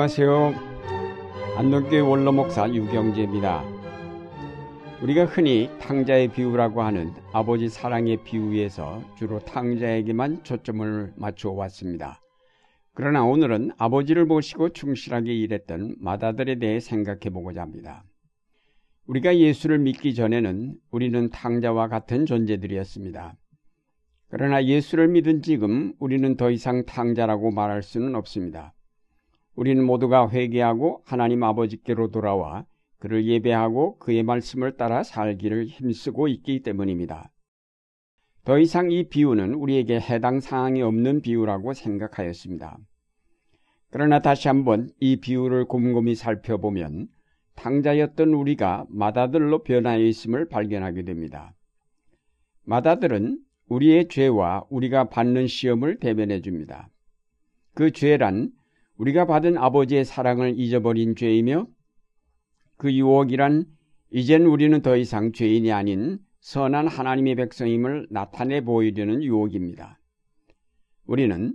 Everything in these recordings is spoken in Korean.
안녕하세요. 안동교회 원로목사 유경재입니다. 우리가 흔히 탕자의 비유라고 하는 아버지 사랑의 비유에서 주로 탕자에게만 초점을 맞추어 왔습니다. 그러나 오늘은 아버지를 모시고 충실하게 일했던 마다들에 대해 생각해 보고자 합니다. 우리가 예수를 믿기 전에는 우리는 탕자와 같은 존재들이었습니다. 그러나 예수를 믿은 지금 우리는 더 이상 탕자라고 말할 수는 없습니다. 우리는 모두가 회개하고 하나님 아버지께로 돌아와 그를 예배하고 그의 말씀을 따라 살기를 힘쓰고 있기 때문입니다. 더 이상 이 비유는 우리에게 해당 사항이 없는 비유라고 생각하였습니다. 그러나 다시 한번 이 비유를 곰곰이 살펴보면 탕자였던 우리가 마다들로 변하여 있음을 발견하게 됩니다. 마다들은 우리의 죄와 우리가 받는 시험을 대변해 줍니다. 그 죄란 우리가 받은 아버지의 사랑을 잊어버린 죄이며 그 유혹이란 이젠 우리는 더 이상 죄인이 아닌 선한 하나님의 백성임을 나타내 보이려는 유혹입니다. 우리는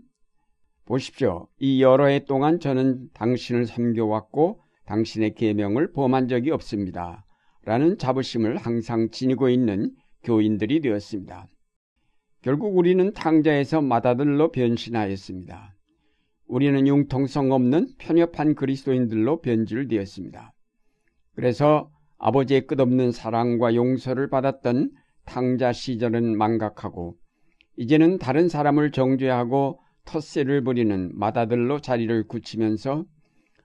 보십시오. 이 여러 해 동안 저는 당신을 섬겨왔고 당신의 계명을 범한 적이 없습니다. 라는 자부심을 항상 지니고 있는 교인들이 되었습니다. 결국 우리는 탕자에서 마다들로 변신하였습니다. 우리는 융통성 없는 편협한 그리스도인들로 변질되었습니다. 그래서 아버지의 끝없는 사랑과 용서를 받았던 탕자 시절은 망각하고 이제는 다른 사람을 정죄하고 텃세를 부리는 마다들로 자리를 굳히면서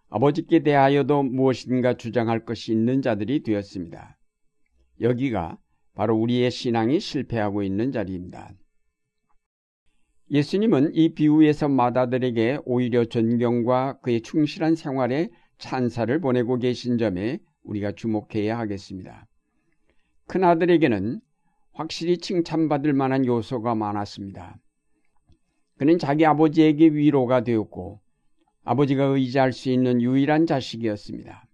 아버지께 대하여도 무엇인가 주장할 것이 있는 자들이 되었습니다. 여기가 바로 우리의 신앙이 실패하고 있는 자리입니다. 예수님은 이 비유에서 마다들에게 오히려 존경과 그의 충실한 생활에 찬사를 보내고 계신 점에 우리가 주목해야 하겠습니다. 큰아들에게는 확실히 칭찬받을 만한 요소가 많았습니다. 그는 자기 아버지에게 위로가 되었고 아버지가 의지할 수 있는 유일한 자식이었습니다.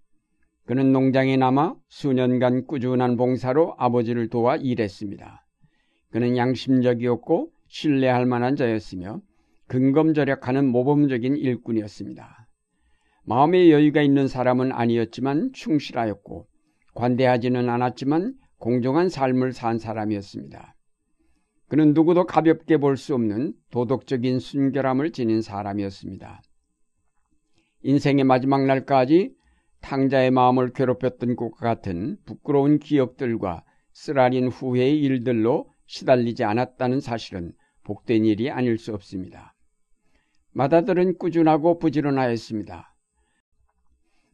그는 농장에 남아 수년간 꾸준한 봉사로 아버지를 도와 일했습니다. 그는 양심적이었고 신뢰할 만한 자였으며 근검절약하는 모범적인 일꾼이었습니다. 마음의 여유가 있는 사람은 아니었지만 충실하였고 관대하지는 않았지만 공정한 삶을 산 사람이었습니다. 그는 누구도 가볍게 볼 수 없는 도덕적인 순결함을 지닌 사람이었습니다. 인생의 마지막 날까지 탕자의 마음을 괴롭혔던 것과 같은 부끄러운 기억들과 쓰라린 후회의 일들로 시달리지 않았다는 사실은 복된 일이 아닐 수 없습니다. 마다들은 꾸준하고 부지런하였습니다.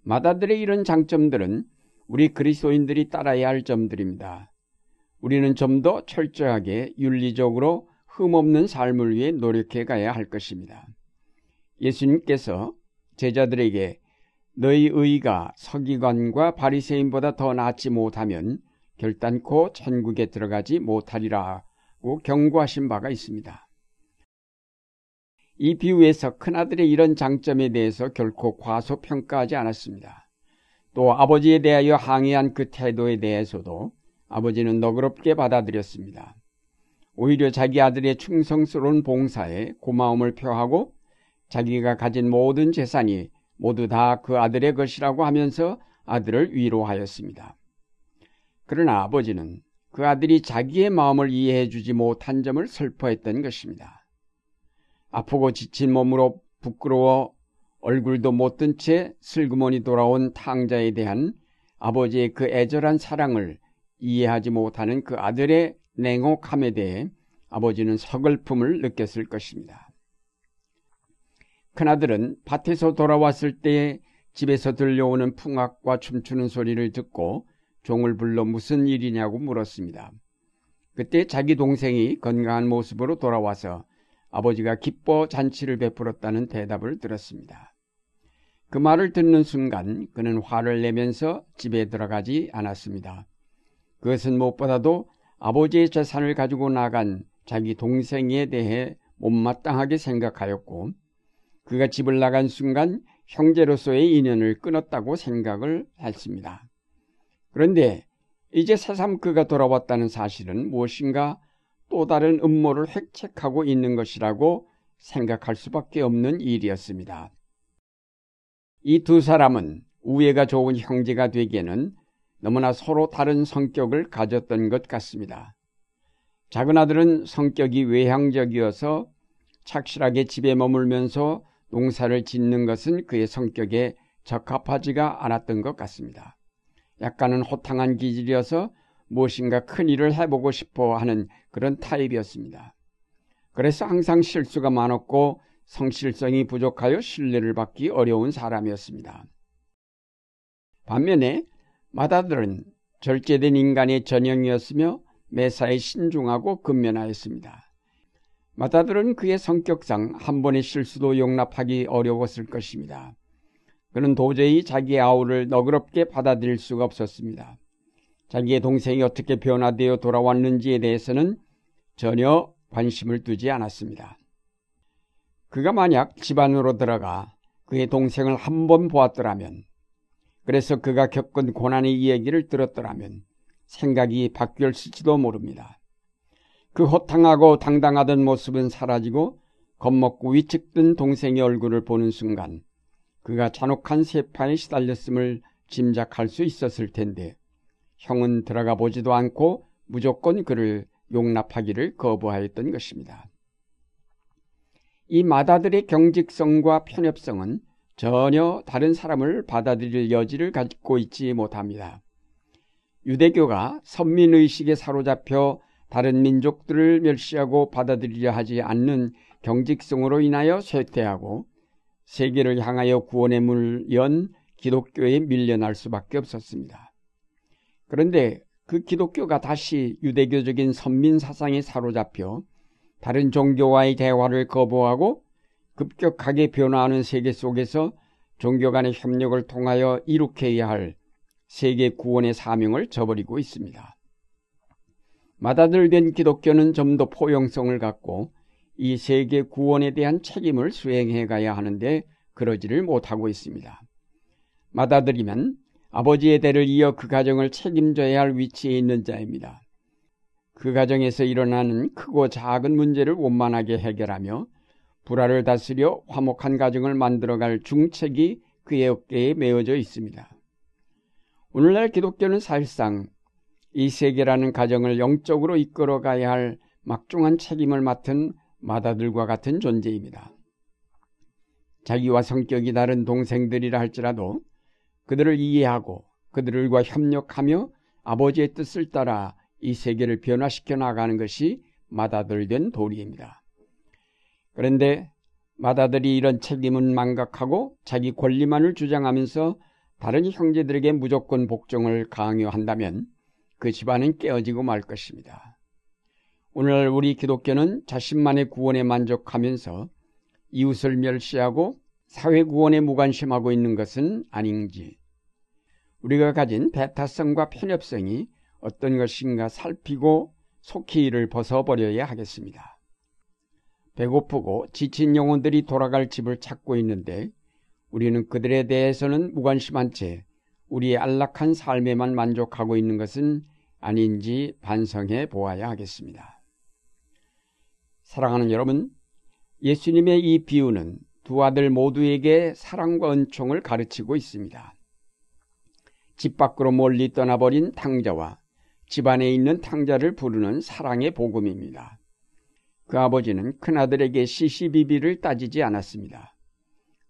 마다들의 이런 장점들은 우리 그리스도인들이 따라야 할 점들입니다. 우리는 좀 더 철저하게 윤리적으로 흠없는 삶을 위해 노력해 가야 할 것입니다. 예수님께서 제자들에게 너희 의가 서기관과 바리새인보다 더 낫지 못하면 결단코 천국에 들어가지 못하리라고 경고하신 바가 있습니다. 이 비유에서 큰아들의 이런 장점에 대해서 결코 과소평가하지 않았습니다. 또 아버지에 대하여 항의한 그 태도에 대해서도 아버지는 너그럽게 받아들였습니다. 오히려 자기 아들의 충성스러운 봉사에 고마움을 표하고 자기가 가진 모든 재산이 모두 다 그 아들의 것이라고 하면서 아들을 위로하였습니다. 그러나 아버지는 그 아들이 자기의 마음을 이해해 주지 못한 점을 슬퍼했던 것입니다. 아프고 지친 몸으로 부끄러워 얼굴도 못 든 채 슬그머니 돌아온 탕자에 대한 아버지의 그 애절한 사랑을 이해하지 못하는 그 아들의 냉혹함에 대해 아버지는 서글픔을 느꼈을 것입니다. 큰아들은 밭에서 돌아왔을 때 집에서 들려오는 풍악과 춤추는 소리를 듣고 종을 불러 무슨 일이냐고 물었습니다. 그때 자기 동생이 건강한 모습으로 돌아와서 아버지가 기뻐 잔치를 베풀었다는 대답을 들었습니다. 그 말을 듣는 순간 그는 화를 내면서 집에 들어가지 않았습니다. 그것은 무엇보다도 아버지의 재산을 가지고 나간 자기 동생에 대해 못마땅하게 생각하였고 그가 집을 나간 순간 형제로서의 인연을 끊었다고 생각을 했습니다. 그런데 이제 새삼 그가 돌아왔다는 사실은 무엇인가 또 다른 음모를 획책하고 있는 것이라고 생각할 수밖에 없는 일이었습니다. 이 두 사람은 우애가 좋은 형제가 되기에는 너무나 서로 다른 성격을 가졌던 것 같습니다. 작은 아들은 성격이 외향적이어서 착실하게 집에 머물면서 농사를 짓는 것은 그의 성격에 적합하지가 않았던 것 같습니다. 약간은 호탕한 기질이어서 무엇인가 큰 일을 해보고 싶어 하는 그런 타입이었습니다. 그래서 항상 실수가 많았고 성실성이 부족하여 신뢰를 받기 어려운 사람이었습니다. 반면에 마다들은 절제된 인간의 전형이었으며 매사에 신중하고 근면하였습니다. 마다들은 그의 성격상 한 번의 실수도 용납하기 어려웠을 것입니다. 그는 도저히 자기의 아우를 너그럽게 받아들일 수가 없었습니다. 자기의 동생이 어떻게 변화되어 돌아왔는지에 대해서는 전혀 관심을 두지 않았습니다. 그가 만약 집안으로 들어가 그의 동생을 한 번 보았더라면, 그래서 그가 겪은 고난의 이야기를 들었더라면 생각이 바뀌었을지도 모릅니다. 그 호탕하고 당당하던 모습은 사라지고 겁먹고 위축된 동생의 얼굴을 보는 순간 그가 잔혹한 세파에 시달렸음을 짐작할 수 있었을 텐데 형은 들어가 보지도 않고 무조건 그를 용납하기를 거부하였던 것입니다. 이 마다들의 경직성과 편협성은 전혀 다른 사람을 받아들일 여지를 갖고 있지 못합니다. 유대교가 선민의식에 사로잡혀 다른 민족들을 멸시하고 받아들이려 하지 않는 경직성으로 인하여 쇠퇴하고 세계를 향하여 구원의 문을 연 기독교에 밀려날 수밖에 없었습니다. 그런데 그 기독교가 다시 유대교적인 선민 사상에 사로잡혀 다른 종교와의 대화를 거부하고 급격하게 변화하는 세계 속에서 종교 간의 협력을 통하여 이룩해야 할 세계 구원의 사명을 저버리고 있습니다. 마다들된 기독교는 좀 더 포용성을 갖고 이 세계 구원에 대한 책임을 수행해 가야 하는데 그러지를 못하고 있습니다. 마다들이면 아버지의 대를 이어 그 가정을 책임져야 할 위치에 있는 자입니다. 그 가정에서 일어나는 크고 작은 문제를 원만하게 해결하며 불화를 다스려 화목한 가정을 만들어갈 중책이 그의 어깨에 메어져 있습니다. 오늘날 기독교는 사실상 이 세계라는 가정을 영적으로 이끌어 가야 할 막중한 책임을 맡은 마다들과 같은 존재입니다. 자기와 성격이 다른 동생들이라 할지라도 그들을 이해하고 그들과 협력하며 아버지의 뜻을 따라 이 세계를 변화시켜 나가는 것이 마다들된 도리입니다. 그런데 마다들이 이런 책임은 망각하고 자기 권리만을 주장하면서 다른 형제들에게 무조건 복종을 강요한다면 그 집안은 깨어지고 말 것입니다. 오늘 우리 기독교는 자신만의 구원에 만족하면서 이웃을 멸시하고 사회 구원에 무관심하고 있는 것은 아닌지 우리가 가진 배타성과 편협성이 어떤 것인가 살피고 속히 이를 벗어버려야 하겠습니다. 배고프고 지친 영혼들이 돌아갈 집을 찾고 있는데 우리는 그들에 대해서는 무관심한 채 우리의 안락한 삶에만 만족하고 있는 것은 아닌지 반성해 보아야 하겠습니다. 사랑하는 여러분, 예수님의 이 비유는 두 아들 모두에게 사랑과 은총을 가르치고 있습니다. 집 밖으로 멀리 떠나버린 탕자와 집 안에 있는 탕자를 부르는 사랑의 복음입니다. 그 아버지는 큰아들에게 시시비비를 따지지 않았습니다.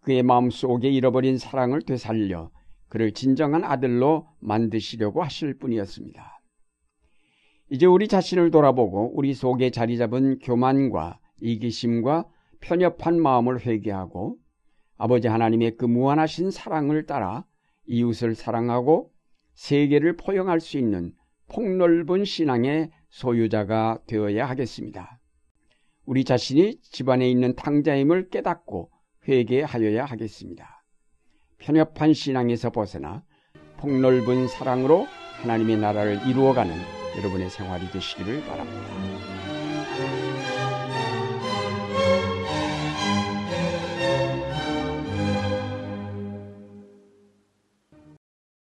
그의 마음속에 잃어버린 사랑을 되살려 그를 진정한 아들로 만드시려고 하실 뿐이었습니다. 이제 우리 자신을 돌아보고 우리 속에 자리 잡은 교만과 이기심과 편협한 마음을 회개하고 아버지 하나님의 그 무한하신 사랑을 따라 이웃을 사랑하고 세계를 포용할 수 있는 폭넓은 신앙의 소유자가 되어야 하겠습니다. 우리 자신이 집안에 있는 탕자임을 깨닫고 회개하여야 하겠습니다. 편협한 신앙에서 벗어나 폭넓은 사랑으로 하나님의 나라를 이루어가는 여러분의 생활이 되시기를 바랍니다.